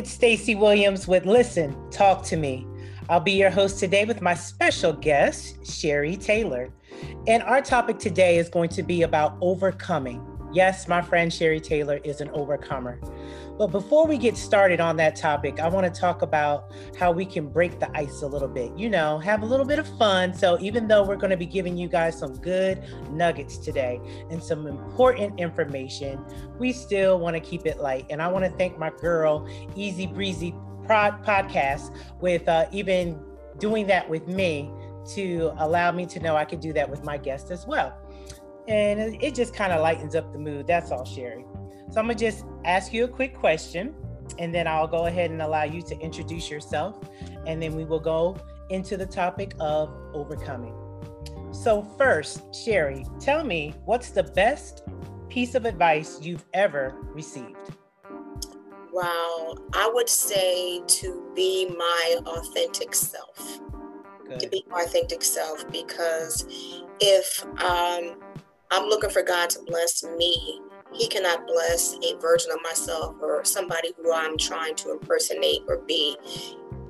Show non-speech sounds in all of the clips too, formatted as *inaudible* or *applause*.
It's Stacy Williams with Listen, Talk to Me. I'll be your host today with my special guest, Sherry Taylor. And our topic today is going to be about overcoming. Yes, my friend Sherry Taylor is an overcomer. But before we get started on that topic, I want to talk about how we can break the ice a little bit, you know, have a little bit of fun. So, even though we're going to be giving you guys some good nuggets today and some important information, we still want to keep it light. And I want to thank my girl, Easy Breezy Prod Podcast, with uh, even doing that with me to allow me to know I could do that with my guests as well. And it just kind of lightens up the mood. That's all, Sherry. So I'm gonna just ask you a quick question and then I'll go ahead and allow you to introduce yourself and then we will go into the topic of overcoming. So, first, Sherry, tell me what's the best piece of advice you've ever received? Wow, I would say to be my authentic self. Good. To be my authentic self because if um, I'm looking for God to bless me, he cannot bless a version of myself or somebody who I'm trying to impersonate or be.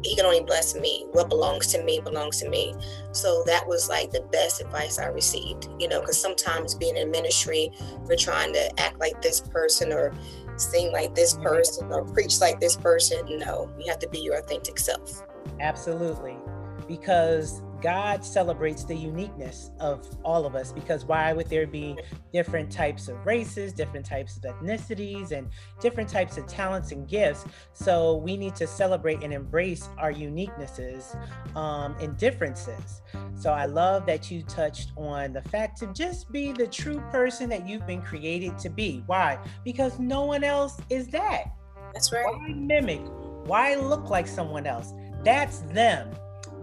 He can only bless me. What belongs to me belongs to me. So that was like the best advice I received, you know, because sometimes being in ministry, we're trying to act like this person or sing like this person or preach like this person. No, you have to be your authentic self. Absolutely. Because God celebrates the uniqueness of all of us because why would there be different types of races, different types of ethnicities, and different types of talents and gifts? So we need to celebrate and embrace our uniquenesses um, and differences. So I love that you touched on the fact to just be the true person that you've been created to be. Why? Because no one else is that. That's right. Why mimic? Why look like someone else? That's them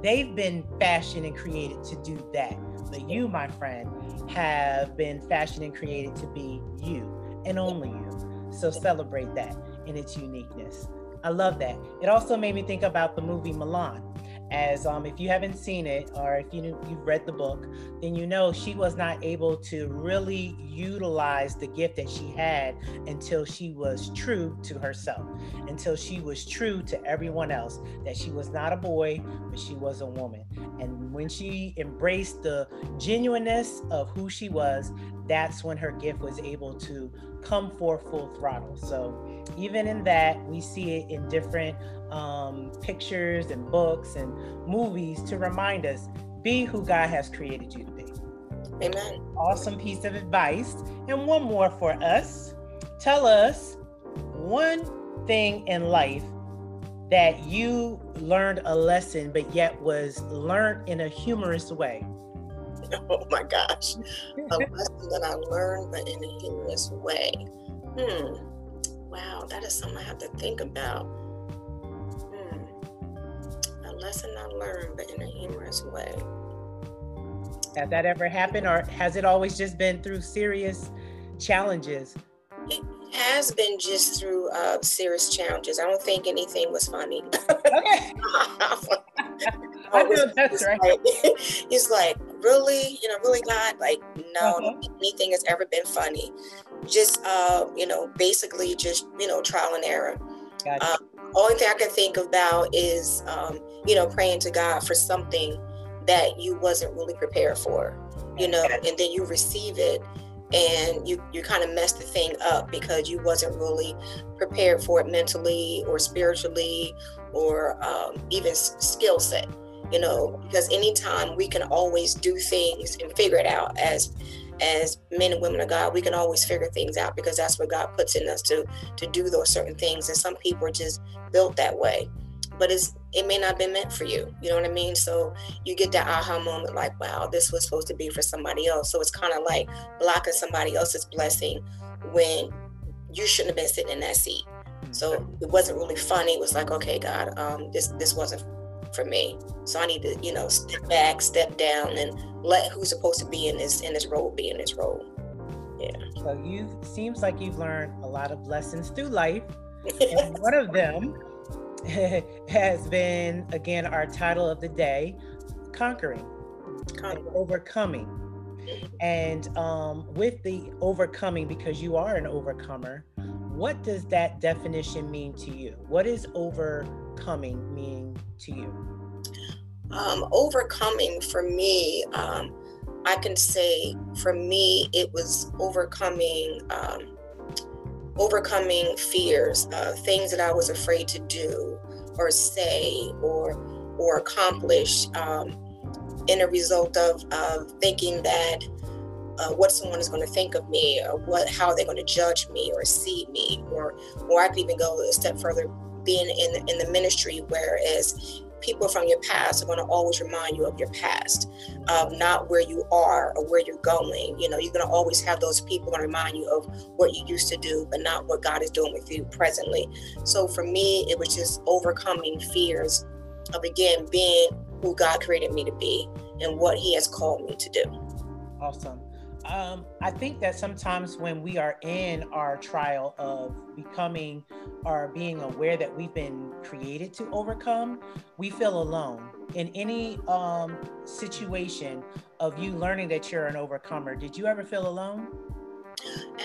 They've been fashioned and created to do that. But you, my friend, have been fashioned and created to be you and only you. So celebrate that in its uniqueness. I love that. It also made me think about the movie Mulan as um, if you haven't seen it or if you you've read the book, then you know she was not able to really utilize the gift that she had until she was true to herself, until she was true to everyone else that she was not a boy, but she was a woman. And when she embraced the genuineness of who she was, that's when her gift was able to come forth full throttle. So even in that, we see it in different um, pictures and books and movies to remind us be who God has created you to be. Amen. Awesome piece of advice. And one more for us. Tell us one thing in life that you learned a lesson, but yet was learned in a humorous way. *laughs* Oh my gosh. a lesson that I learned, but in a humorous way. Hmm. Wow, that is something I have to think about lesson I learned, but in a humorous way. Has that ever happened, or has it always just been through serious challenges? It has been just through uh, serious challenges. I don't think anything was funny. *laughs* Okay. *laughs* I know that's right. Like, *laughs* it's like, really, you know, really God, like, no, uh-huh. anything has ever been funny. Just, uh, you know, basically just, you know, trial and error. Gotcha. Um, only thing I can think about is, um, you know, praying to God for something that you wasn't really prepared for, you know, and then you receive it and you you kind of mess the thing up because you wasn't really prepared for it mentally or spiritually or um, even skill set you know because anytime we can always do things and figure it out as as men and women of God, we can always figure things out because that's what God puts in us to to do those certain things. And some people are just built that way. But it's it may not have been meant for you. You know what I mean? So you get that aha moment like, wow, this was supposed to be for somebody else. So it's kind of like blocking somebody else's blessing when you shouldn't have been sitting in that seat. So it wasn't really funny. It was like, okay, God, um, this this wasn't for me. So I need to, you know, step back, step down, and let who's supposed to be in this in this role be in this role. Yeah. So you seems like you've learned a lot of lessons through life, *laughs* and one of them *laughs* has been again our title of the day, conquering, conquering. overcoming. And um, with the overcoming, because you are an overcomer, what does that definition mean to you? What is overcoming mean to you? Um, overcoming for me, um, I can say for me, it was overcoming. Um, overcoming fears, uh, things that I was afraid to do or say or or accomplish um, in a result of, of thinking that uh, what someone is going to think of me or what how they're going to judge me or see me or or I could even go a step further being in in the ministry whereas people from your past are going to always remind you of your past, um, not where you are or where you're going. You know, you're going to always have those people going to remind you of what you used to do, but not what God is doing with you presently. So for me, it was just overcoming fears of again being who God created me to be and what He has called me to do. Awesome. Um, I think that sometimes when we are in our trial of becoming or being aware that we've been created to overcome, we feel alone. In any um, situation of you learning that you're an overcomer, did you ever feel alone?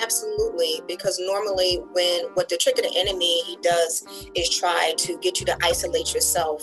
Absolutely, because normally when what the trick of the enemy he does is try to get you to isolate yourself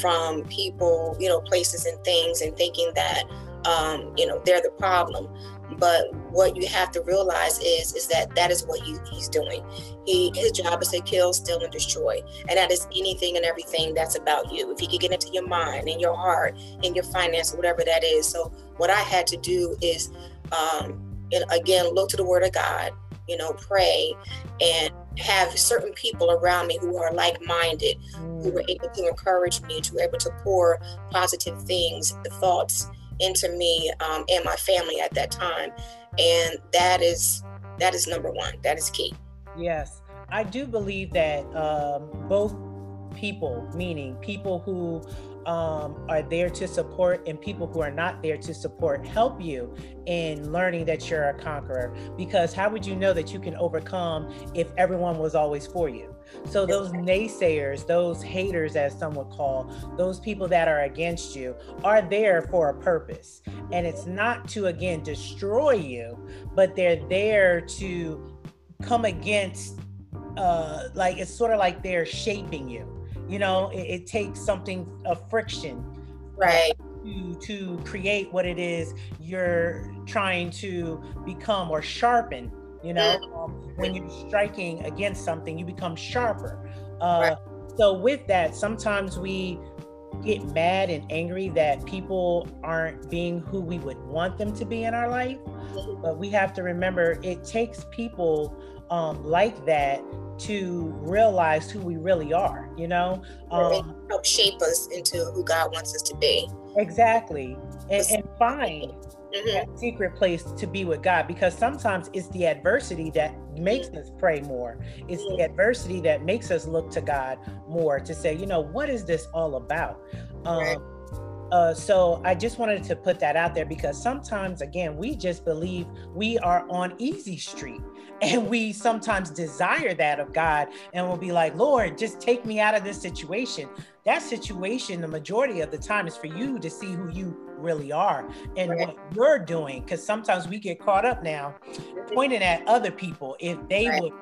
from people, you know, places and things, and thinking that um, you know they're the problem. But what you have to realize is is that that is what he, he's doing. He his job is to kill, steal, and destroy, and that is anything and everything that's about you. If he could get into your mind and your heart and your finance, whatever that is. So what I had to do is, um, and again, look to the Word of God. You know, pray and have certain people around me who are like-minded, who were able to encourage me, to be able to pour positive things, the thoughts into me um, and my family at that time. And that is that is number one. That is key. Yes. I do believe that um, both people meaning people who um, are there to support and people who are not there to support help you in learning that you're a conqueror. Because how would you know that you can overcome if everyone was always for you so those naysayers, those haters, as some would call, those people that are against you, are there for a purpose. And it's not to again destroy you, but they're there to come against uh like it's sort of like they're shaping you. You know, it, it takes something of friction. Right. To, to create what it is you're trying to become or sharpen you know, mm-hmm. um, when you're striking against something, you become sharper. Uh, right. So, with that, sometimes we get mad and angry that people aren't being who we would want them to be in our life. Mm-hmm. But we have to remember it takes people um, like that to realize who we really are, you know? Um, help shape us into who God wants us to be. Exactly. And, and find mm-hmm. that secret place to be with God because sometimes it's the adversity that makes mm-hmm. us pray more. It's mm-hmm. the adversity that makes us look to God more to say, you know, what is this all about? Um, uh, so I just wanted to put that out there because sometimes, again, we just believe we are on easy street *laughs* and we sometimes desire that of God and we'll be like, Lord, just take me out of this situation. That situation, the majority of the time, is for you to see who you really are and right. what you're doing. Because sometimes we get caught up now pointing at other people if they right. would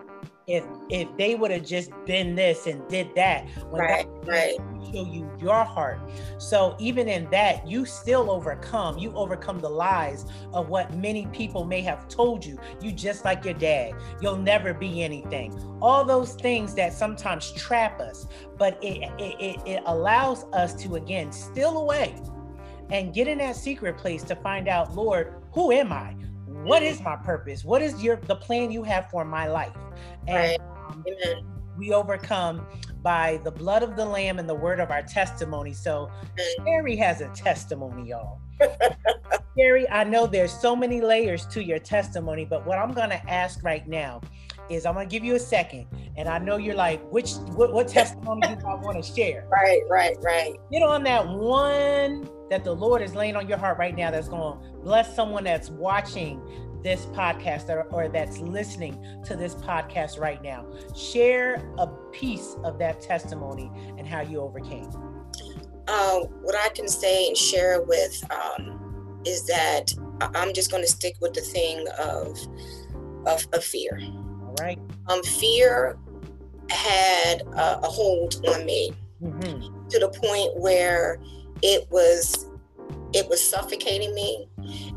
if if they would have just been this and did that when right, right. show you your heart. So even in that you still overcome you overcome the lies of what many people may have told you. You just like your dad. You'll never be anything. All those things that sometimes trap us but it it, it, it allows us to again steal away and get in that secret place to find out lord who am i what is my purpose? What is your the plan you have for my life? And right. um, we overcome by the blood of the lamb and the word of our testimony. So Sherry has a testimony, y'all. *laughs* Sherry, I know there's so many layers to your testimony, but what I'm gonna ask right now is I'm gonna give you a second, and I know you're like, which what, what testimony do I want to share? Right, right, right. Get on that one that the Lord is laying on your heart right now that's going to bless someone that's watching this podcast or, or, that's listening to this podcast right now. Share a piece of that testimony and how you overcame. Uh, what I can say and share with um, is that I'm just going to stick with the thing of, of, of fear. All right. Um, fear had a, a hold on me mm-hmm. to the point where it was it was suffocating me.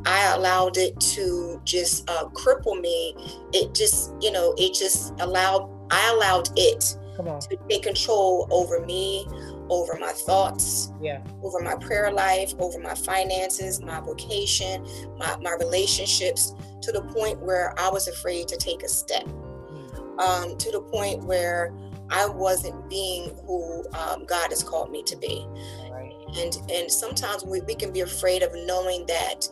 I allowed it to just uh, cripple me. It just, you know, it just allowed I allowed it to take control over me, over my thoughts, yeah, over my prayer life, over my finances, my vocation, my, my relationships, to the point where I was afraid to take a step. Mm. Um, to the point where I wasn't being who um, God has called me to be. And and sometimes we, we can be afraid of knowing that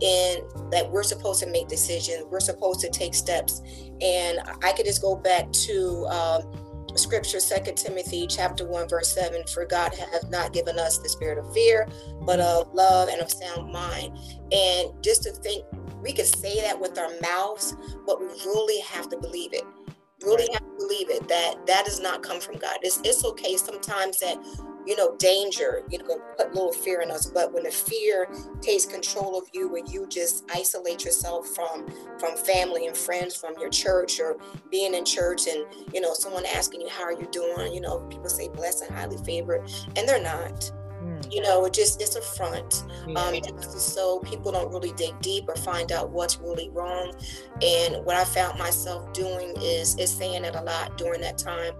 in that we're supposed to make decisions, we're supposed to take steps. And I could just go back to um, scripture, Second Timothy chapter 1, verse 7, for God has not given us the spirit of fear, but of love and of sound mind. And just to think, we could say that with our mouths, but we really have to believe it really have to believe it that that does not come from God. It's, it's okay sometimes that you know danger you know put a little fear in us. But when the fear takes control of you when you just isolate yourself from from family and friends from your church or being in church and you know someone asking you how are you doing? You know people say blessed and highly favored and they're not. You know it just it's a front. Um, so people don't really dig deep or find out what's really wrong. And what i found myself doing is is saying it a lot during that time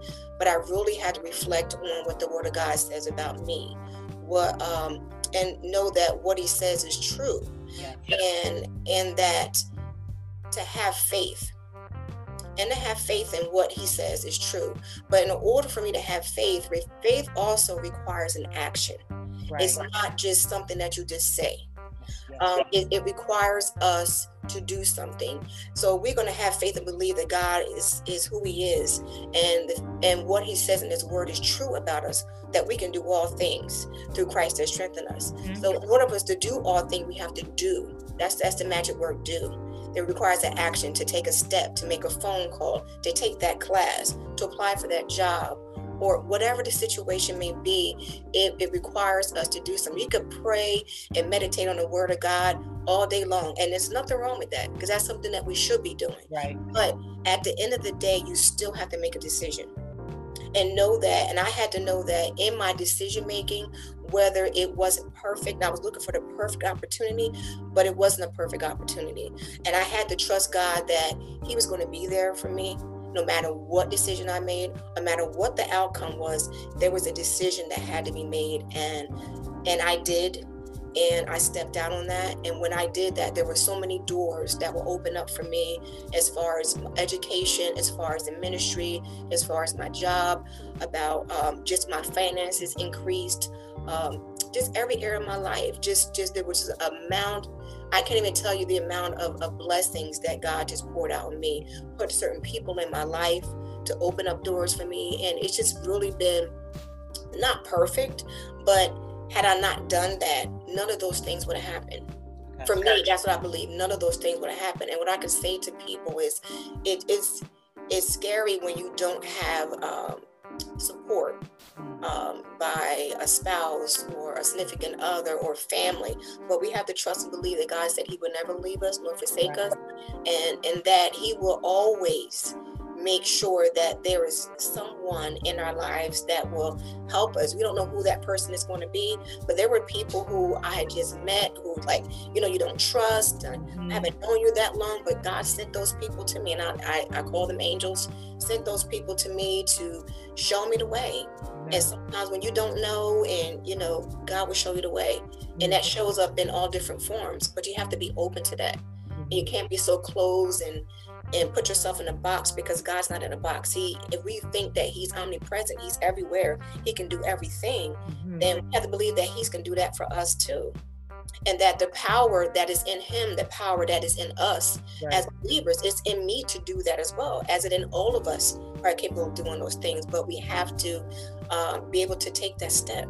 but i really had to reflect on what the word of god says about me what um and know that what he says is true yeah. and and that to have faith and to have faith in what he says is true. But in order for me to have faith, faith also requires an action. Right. It's not just something that you just say. Um, it, it, requires us to do something. So we're going to have faith and believe that God is is who He is, and and what He says in His Word is true about us. That we can do all things through Christ that strengthen us. Mm-hmm. So in order for us to do all things, we have to do. That's that's the magic word. Do. It requires an action to take a step, to make a phone call, to take that class, to apply for that job, or whatever the situation may be, it, it requires us to do something. You could pray and meditate on the word of God all day long. And there's nothing wrong with that because that's something that we should be doing. Right. But at the end of the day, you still have to make a decision and know that. And I had to know that in my decision making, whether it wasn't perfect, I was looking for the perfect opportunity, but it wasn't a perfect opportunity. And I had to trust God that He was going to be there for me no matter what decision I made, no matter what the outcome was, there was a decision that had to be made and and I did and I stepped out on that. And when I did that, there were so many doors that will open up for me as far as education, as far as the ministry, as far as my job, about um, just my finances increased, um, just every area of my life. Just, just there was a amount I can't even tell you the amount of, of blessings that God just poured out on me, put certain people in my life to open up doors for me. And it's just really been not perfect, but had I not done that, none of those things would have happened. For me, that's what I believe. None of those things would have happened. And what I can say to people is, it is it's scary when you don't have um, support um, by a spouse or a significant other or family. But we have to trust and believe that God said He would never leave us nor forsake us, and and that He will always make sure that there is someone in our lives that will help us. We don't know who that person is going to be, but there were people who I had just met who, like, you know, you don't trust. Mm-hmm. I haven't known you that long, but God sent those people to me, and I, I, I call them angels. Sent those people to me to show me the way. And sometimes when you don't know, and you know, God will show you the way, and that mm-hmm. shows up in all different forms. But you have to be open to that. And you mm-hmm. can't be so closed and and put yourself in a box because God's not in a box. He, if we think that He's omnipresent, He's everywhere, He can do everything, mm-hmm. then we have to believe that He's going to do that for us too. And that the power that is in Him, the power that is in us right. as believers, is in me to do that as well, as it in all of us are capable of doing those things. But we have to um, be able to take that step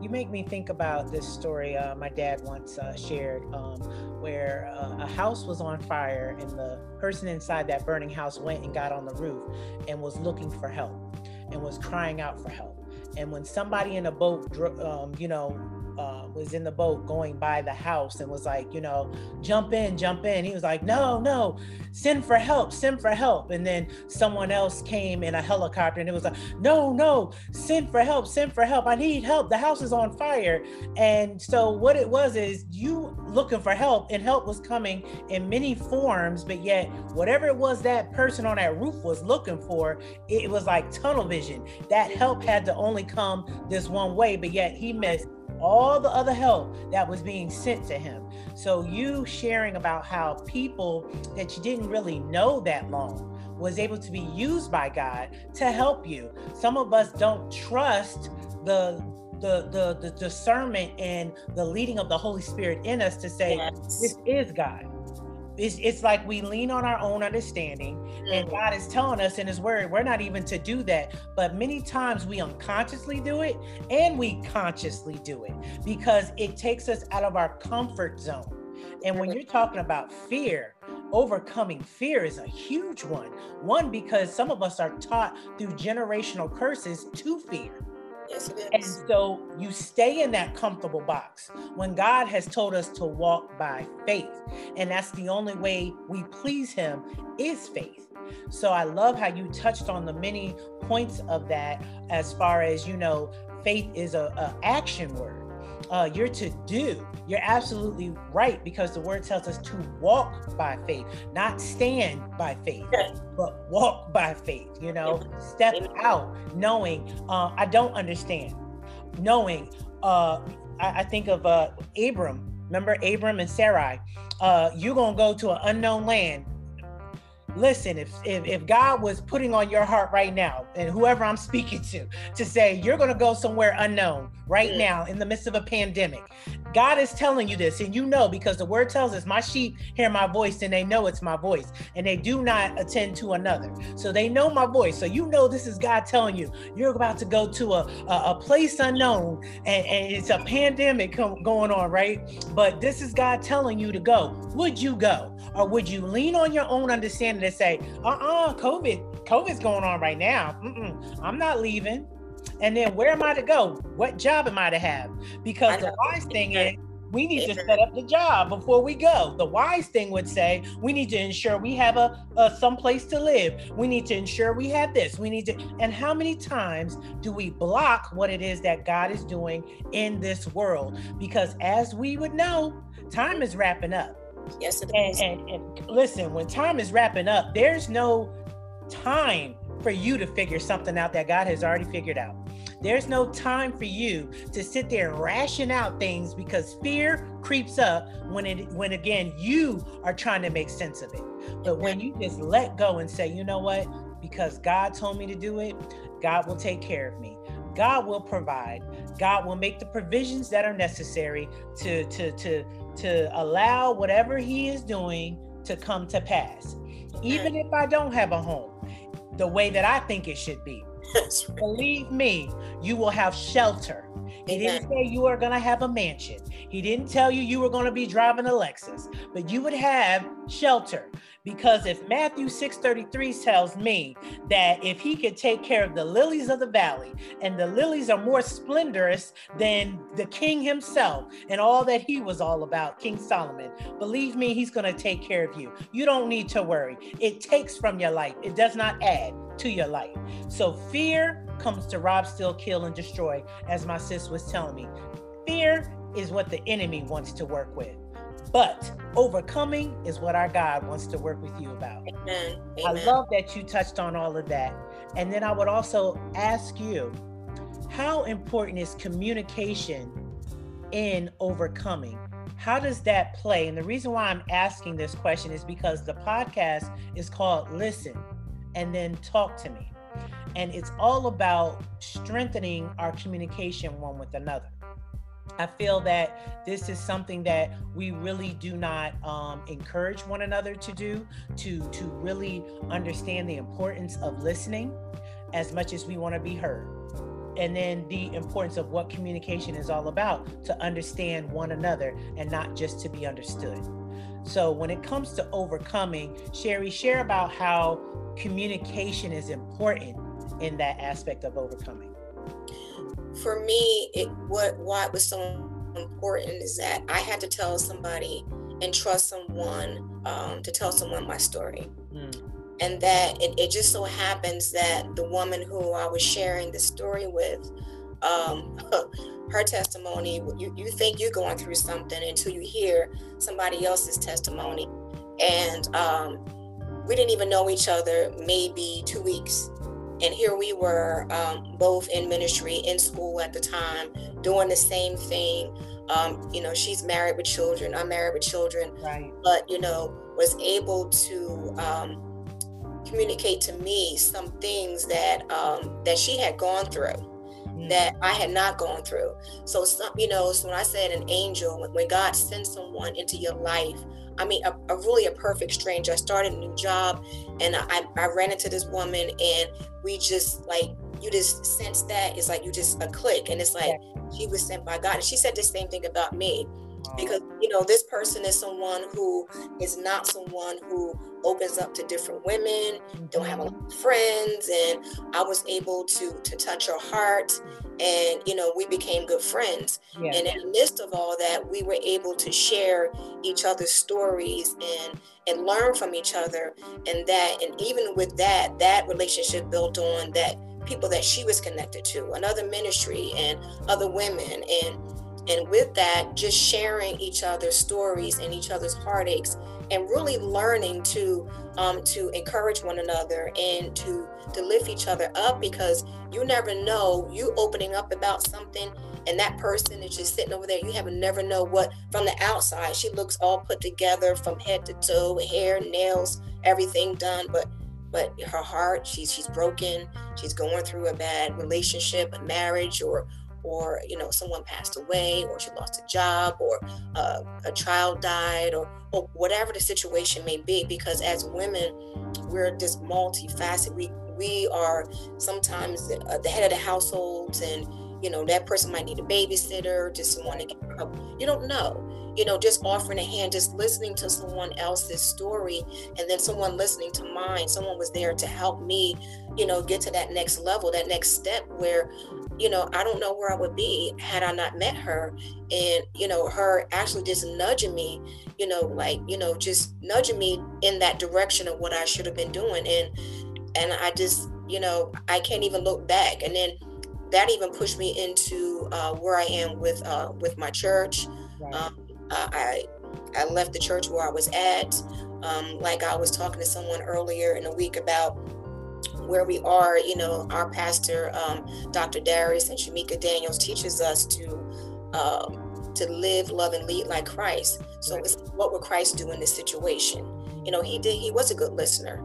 you make me think about this story uh, my dad once uh, shared um, where uh, a house was on fire and the person inside that burning house went and got on the roof and was looking for help and was crying out for help. And when somebody in a boat um, you know uh, was in the boat going by the house and was like, you know, jump in, jump in. He was like, no, no, send for help, send for help. And then someone else came in a helicopter and it was like, no, no, send for help, send for help. I need help. The house is on fire. And so what it was is you looking for help and help was coming in many forms, but yet whatever it was that person on that roof was looking for, it was like tunnel vision. That help had to only come this one way, but yet he missed all the other help that was being sent to him. So you sharing about how people that you didn't really know that long was able to be used by God to help you. Some of us don't trust the the the, the discernment and the leading of the Holy Spirit in us to say yes. this is God it's, it's like we lean on our own understanding mm-hmm. and god is telling us in his word we're not even to do that. But many times we unconsciously do it and we consciously do it because it takes us out of our comfort zone. And when you're talking about fear overcoming fear is a huge one. One because some of us are taught through generational curses to fear Yes. And so you stay in that comfortable box when God has told us to walk by faith. And that's the only way we please Him is faith. So I love how you touched on the many points of that as far as, you know, faith is a, a action word uh, you're to do. You're absolutely right because the word tells us to walk by faith, not stand by faith, but walk by faith. You know, step out knowing uh, I don't understand, knowing. Uh, I, I think of uh, Abram. Remember Abram and Sarai. Uh, you're gonna go to an unknown land listen, if, if, if God was putting on your heart right now, and whoever I'm speaking to, to say you're going to go somewhere unknown right mm. now in the midst of a pandemic, God is telling you this, and you know because the word tells us, My sheep hear my voice and they know it's my voice, and they do not attend to another. So they know my voice. So you know this is God telling you, you're about to go to a, a, a place unknown, and, and it's a pandemic going on, right? But this is God telling you to go. Would you go? Or would you lean on your own understanding say, uh uh-uh, uh COVID, COVID's going on right now. Mm-mm, I'm not leaving. And then where am I to go? What job am I to have? Because the wise thing is we need to set up the job before we go. The wise thing would say we need to ensure we have a, a some place to live. We need to ensure we have this. We need to. And how many times do we block what it is that God is doing in this world? Because as we would know, time is wrapping up. Yes, it is. And, and, and listen, when time is wrapping up, there's no time for you to figure something out that God has already figured out. There's no time for you to sit there and ration out things because fear creeps up when it when again you are trying to make sense of it. But when you just let go and say, you know what? Because God told me to do it, God will take care of me. God will provide. God will make the provisions that are necessary to to to to allow whatever he is doing to come to pass. Even if I don't have a home, the way that I think it should be. *laughs* Right. Believe me, you will have shelter. He didn't say you are going to have a mansion. He didn't tell you you were going to be driving a Lexus, but you would have shelter. Because if Matthew 6:33 tells me that if he could take care of the lilies of the valley, and the lilies are more splendorous than the king himself and all that he was all about, King Solomon, believe me, he's going to take care of you. You don't need to worry. It takes from your life, it does not add to your life. So fear comes to rob, steal, kill, and destroy, as my sis was telling me. Fear is what the enemy wants to work with. But overcoming is what our God wants to work with you about. Amen. Amen. I love that you touched on all of that. And then I would also ask you how important is communication in overcoming? How does that play? And the reason why I'm asking this question is because the podcast is called Listen and then Talk to Me. And it's all about strengthening our communication one with another. I feel that this is something that we really do not um, encourage one another to do, to, to really understand the importance of listening as much as we want to be heard. And then the importance of what communication is all about to understand one another and not just to be understood. So, when it comes to overcoming, Sherry, share about how communication is important in that aspect of overcoming for me, it what why it was so important is that I had to tell somebody and trust someone um, to tell someone my story. Mm. And that it, it, just so happens that the woman who I was sharing the story with, um, *laughs* her testimony, you, you think you're going through something until you hear somebody else's testimony. And um, we didn't even know each other maybe two weeks. And here we were, um, both in ministry, in school at the time, doing the same thing. Um, you know, she's married with children, I'm married with children. Right. But, you know, was able to um, communicate to me some things that um, that she had gone through mm. that I had not gone through. So some, you know, so when I said an angel, when, when God sends someone into your life, I mean, a, a, really a perfect stranger. I started a new job, and I, I ran into this woman, and we just like you just sense that it's like you just a click, and it's like yeah. she was sent by God. And she said the same thing about me because you know this person is someone who is not someone who opens up to different women don't have a lot of friends and i was able to to touch her heart and you know we became good friends yeah. and in the midst of all that we were able to share each other's stories and and learn from each other and that and even with that that relationship built on that people that she was connected to another ministry and other women and and with that, just sharing each other's stories and each other's heartaches, and really learning to um, to encourage one another and to to lift each other up because you never know you opening up about something and that person is just sitting over there you have never know what from the outside she looks all put together from head to toe hair nails everything done but but her heart she's she's broken she's going through a bad relationship a marriage or or you know someone passed away or she lost a job or uh, a child died or, or whatever the situation may be because as women we're just multifaceted. We we are sometimes the, the head of the households and you know that person might need a babysitter just someone to get help you don't know. You know just offering a hand just listening to someone else's story and then someone listening to mine someone was there to help me you know get to that next level that next step where you know i don't know where i would be had i not met her and you know her actually just nudging me you know like you know just nudging me in that direction of what i should have been doing and and i just you know i can't even look back and then that even pushed me into uh, where I am with uh, with my church. Right. Um, I I left the church where I was at. Um, like I was talking to someone earlier in the week about where we are. You know, our pastor, um, Dr. Darius and Shamika Daniels, teaches us to um, to live, love, and lead like Christ. So, right. what would Christ do in this situation? You know, he did. He was a good listener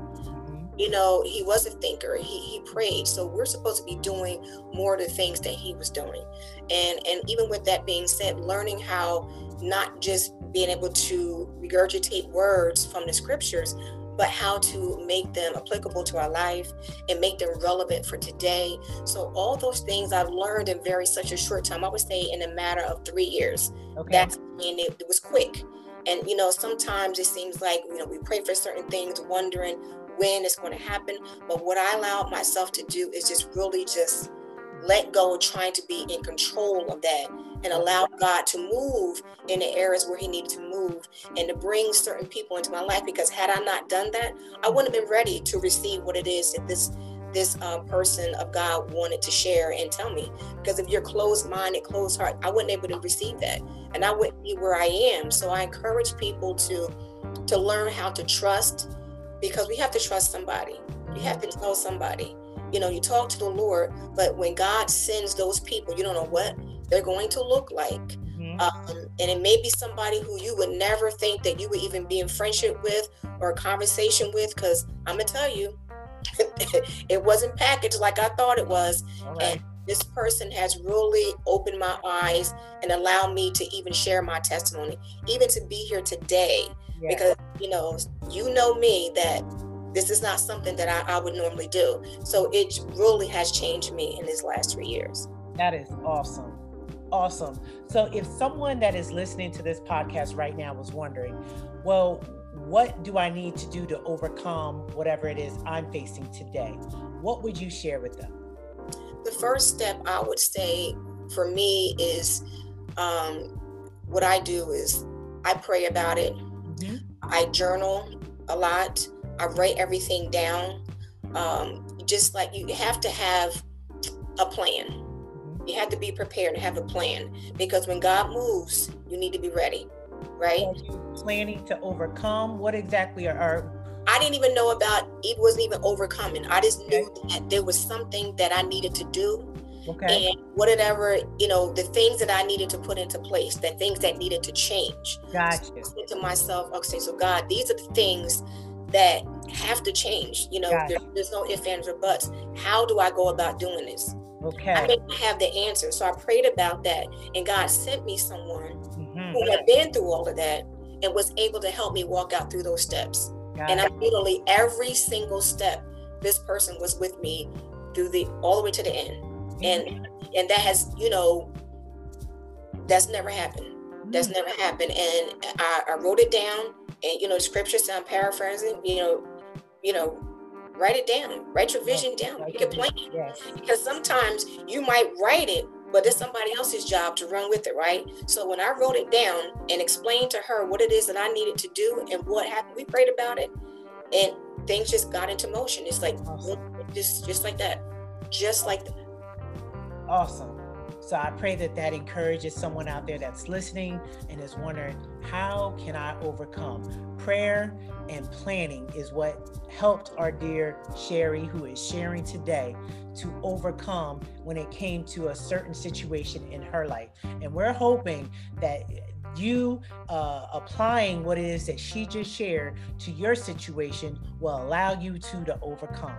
you know he was a thinker he, he prayed so we're supposed to be doing more of the things that he was doing and and even with that being said learning how not just being able to regurgitate words from the scriptures but how to make them applicable to our life and make them relevant for today. So all those things I've learned in very such a short time. I would say in a matter of three years. Okay. That's mean it, it was quick. And you know, sometimes it seems like you know we pray for certain things, wondering when it's going to happen. But what I allowed myself to do is just really just let go, trying to be in control of that and allow God to move in the areas where He needed to move and to bring certain people into my life. Because had I not done that, I wouldn't have been ready to receive what it is that this this uh, person of God wanted to share and tell me. Because if you're closed minded, closed heart, I wouldn't able to receive that, and I wouldn't be where I am. So I encourage people to to learn how to trust because we have to trust somebody. You have to tell somebody. You know, you talk to the Lord, but when God sends those people, you don't know what they're going to look like. Mm-hmm. Um, and it may be somebody who you would never think that you would even be in friendship with or a conversation with. Because I'm going to tell you, *laughs* it wasn't packaged like I thought it was. And this person has really opened my eyes and allowed me to even share my testimony, even to be here today because you know you know me that this is not something that I, I, would normally do so it really has changed me in these last three years that is awesome awesome so if someone that is listening to this podcast right now was wondering well what do i need to do to overcome whatever it is i'm facing today what would you share with them the first step i would say for me is um, what I do is I pray about it. Mm-hmm. I journal a lot. I write everything down. Um, just like you have to have a plan. You have to be prepared to have a plan because when God moves, you need to be ready, right? planning to overcome? What exactly are, are I didn't even know about it wasn't even overcoming. I just knew that there was something that I needed to do. Okay. And whatever, you know, the things that I needed to put into place, the things that needed to change. Gotcha. So I said to myself, okay, so God, these are the things that have to change. You know, there, there's no ifs, ands, or buts. How do I go about doing this? Okay. I didn't have the answer. So I prayed about that. And God sent me someone mm-hmm. who had been through all of that and was able to help me walk out through those steps. Got and I literally every single step, this person was with me through the all the way to the end. Mm-hmm. And and that has, you know, that's never happened. That's mm-hmm. never happened. And I, I wrote it down and you know, scriptures I'm paraphrasing, you know, you know, write it down, write your vision down, make a plan. Yes. Because sometimes you might write it but it's somebody else's job to run with it, right? So when I wrote it down and explained to her what it is that I needed to do and what happened, we prayed about it, and things just got into motion. It's like awesome. just just like that, just like that. Awesome. So I pray that that encourages someone out there that's listening and is wondering, how can I overcome? Prayer and planning is what helped our dear Sherry, who is sharing today, to overcome when it came to a certain situation in her life. And we're hoping that you uh, applying what it is that she just shared to your situation will allow you to to overcome.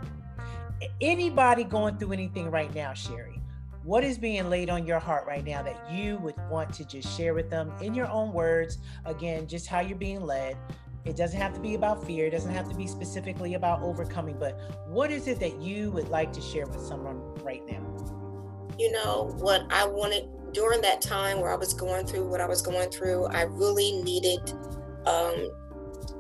Anybody going through anything right now, Sherry, what is being laid on your heart right now that you would want to just share with them in your own words? Again, just how you're being led. It doesn't have to be about fear, it doesn't have to be specifically about overcoming, but what is it that you would like to share with someone right now? You know, what I wanted during that time where I was going through what I was going through, I really needed um,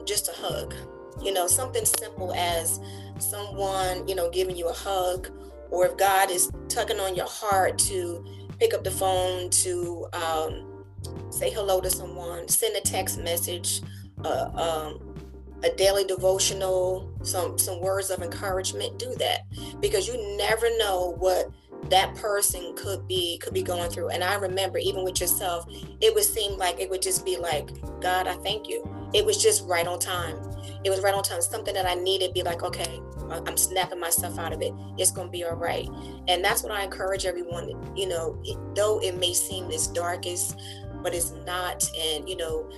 just a hug. You know, something simple as someone, you know, giving you a hug, or if God is tugging on your heart to pick up the phone to um, say hello to someone, send a text message, uh, um, a daily devotional, some some words of encouragement, do that because you never know what that person could be could be going through. And I remember even with yourself, it would seem like it would just be like, God, I thank you. It was just right on time. It was right on time. Something that I needed, be like, okay, I'm snapping myself out of it. It's gonna be all right. And that's what I encourage everyone. You know, though it may seem as darkest, but it's not. And you know,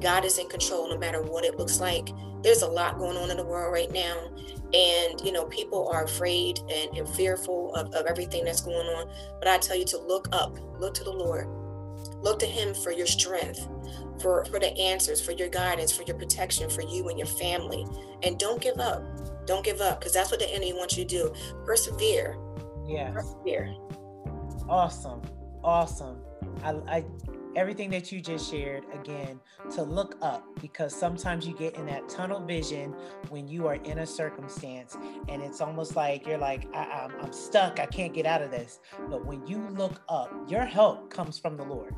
God is in control no matter what it looks like. There's a lot going on in the world right now. And, you know, people are afraid and, and fearful of, of everything that's going on. But I tell you to look up, look to the Lord, look to Him for your strength, for, for the answers, for your guidance, for your protection, for you and your family. And don't give up. Don't give up because that's what the enemy wants you to do. Persevere. Yeah. Persevere. Awesome. Awesome. I, I everything that you just shared again to look up because sometimes you get in that tunnel vision when you are in a circumstance and it's almost like you're like I, am stuck i can't get out of this but when you look up your help comes from the lord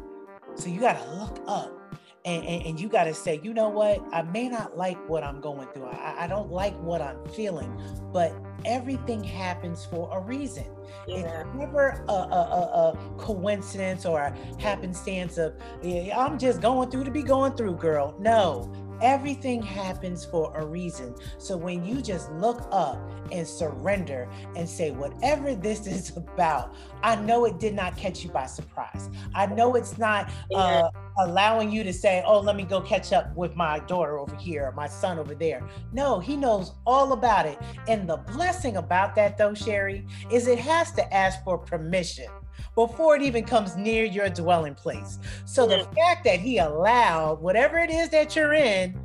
so you got to look up and, and, and, you got to say, you know what? I may not like what I'm going through. I, I don't like what I'm feeling, but everything happens for a reason. Yeah. It's never a, a, a, a, coincidence or a happenstance of, I'm just going through to be going through, girl. No, Everything happens for a reason. So when you just look up and surrender and say, whatever this is *laughs* about, I know it did not catch you by surprise. I know it's not uh, allowing you to say, oh, let me go catch up with my daughter over here or my son over there. No, he knows all about it. And the blessing about that, though, Sherry, is it has to ask for permission before it even comes near your dwelling place. So the fact that he allowed whatever it is that you're in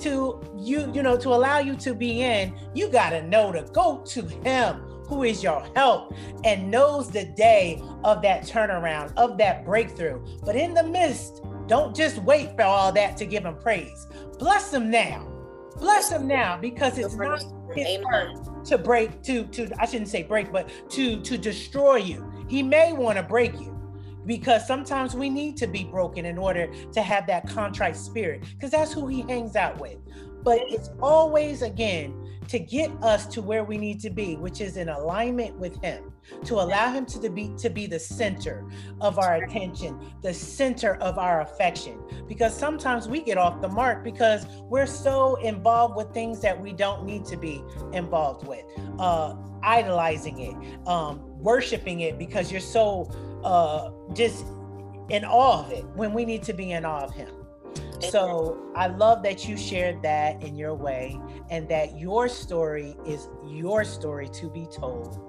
to you, you know, to allow you to be in, you got to know to go to him who is your help and knows the day of that turnaround, of that breakthrough. But in the midst, don't just wait for all that to give him praise. Bless him now. Bless him now because it's not his to break to to I shouldn't say break, but to to destroy you. He may want to break you. because sometimes we need to be broken in order to have that contrite spirit because that's who he hangs out with but it's always again to get us to where we need to be which is in alignment with him to allow him to be to be the center of our attention the center of our affection. Because sometimes we get off the mark because we're so involved with things that we don't need to be involved with. Uh idolizing it um worshiping it because you're so uh just in awe of it when we need to be in awe of him so I love that you shared that in your way and that your story is your story to be told.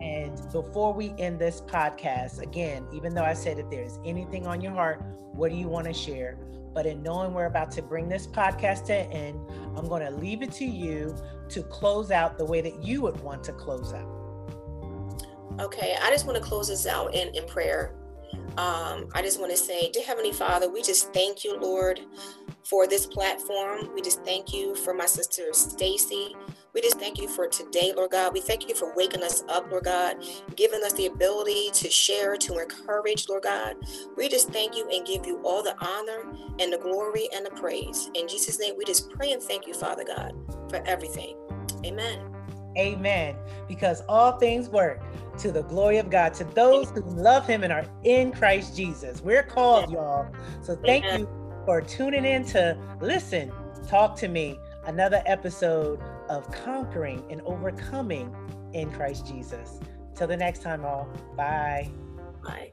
And before we end this podcast, again, even though I said if there's anything on your heart, what do you want to share? But in knowing we're about to bring this podcast to an end, I'm going to leave it to you to close out the way that you would want to close out. Okay, I just want to close this out in, in prayer. Um, I just want to say, dear Heavenly Father, we just thank you, Lord, for this platform. We just thank you for my sister Stacy. We just thank you for today, Lord God. We thank you for waking us up, Lord God, giving us the ability to share, to encourage, Lord God. We just thank you and give you all the honor and the glory and the praise. In Jesus' name, we just pray and thank you, Father God, for everything. Amen. Amen. Because all things work to the glory of God, to those who love Him and are in Christ Jesus. We're called, y'all. So thank you for tuning in to listen, talk to me. Another episode of conquering and overcoming in Christ Jesus. Till the next time, all. Bye. Bye.